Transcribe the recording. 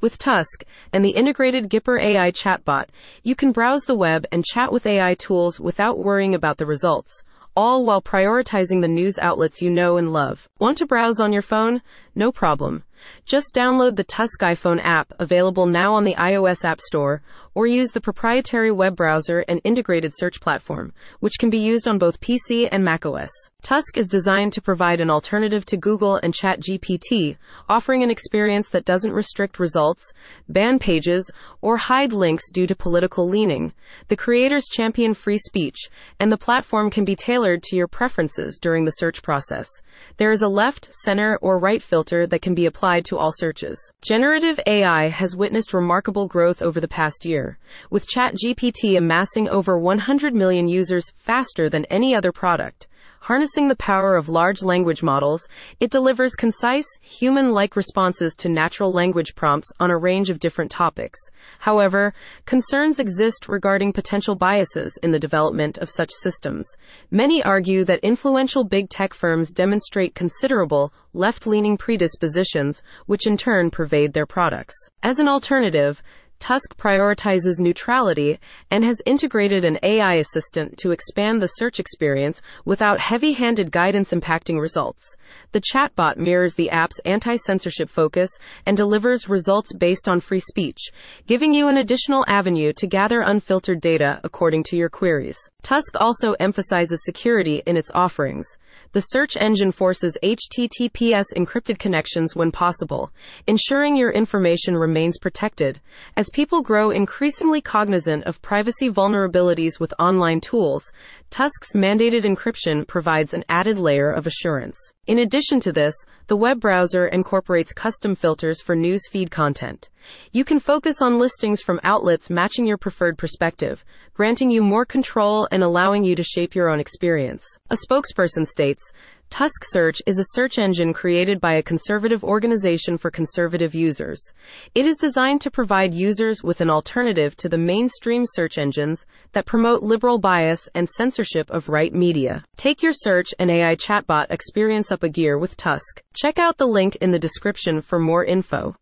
With Tusk and the integrated Gipper AI chatbot, you can browse the web and chat with AI tools without worrying about the results, all while prioritizing the news outlets you know and love. Want to browse on your phone? No problem. Just download the Tusk iPhone app, available now on the iOS App Store, or use the proprietary web browser and integrated search platform, which can be used on both PC and macOS. Tusk is designed to provide an alternative to Google and ChatGPT, offering an experience that doesn't restrict results, ban pages, or hide links due to political leaning. The creators champion free speech, and the platform can be tailored to your preferences during the search process. There is a left, center, or right filter that can be applied to all searches. Generative AI has witnessed remarkable growth over the past year, with ChatGPT amassing over 100 million users faster than any other product. Harnessing the power of large language models, it delivers concise, human like responses to natural language prompts on a range of different topics. However, concerns exist regarding potential biases in the development of such systems. Many argue that influential big tech firms demonstrate considerable left leaning predispositions, which in turn pervade their products. As an alternative, Tusk prioritizes neutrality and has integrated an AI assistant to expand the search experience without heavy handed guidance impacting results. The chatbot mirrors the app's anti censorship focus and delivers results based on free speech, giving you an additional avenue to gather unfiltered data according to your queries. Tusk also emphasizes security in its offerings. The search engine forces HTTPS encrypted connections when possible, ensuring your information remains protected. As people grow increasingly cognizant of privacy vulnerabilities with online tools, Tusk's mandated encryption provides an added layer of assurance. In addition to this, the web browser incorporates custom filters for news feed content. You can focus on listings from outlets matching your preferred perspective, granting you more control and allowing you to shape your own experience. A spokesperson states, Tusk Search is a search engine created by a conservative organization for conservative users. It is designed to provide users with an alternative to the mainstream search engines that promote liberal bias and censorship of right media. Take your search and AI chatbot experience up a gear with Tusk. Check out the link in the description for more info.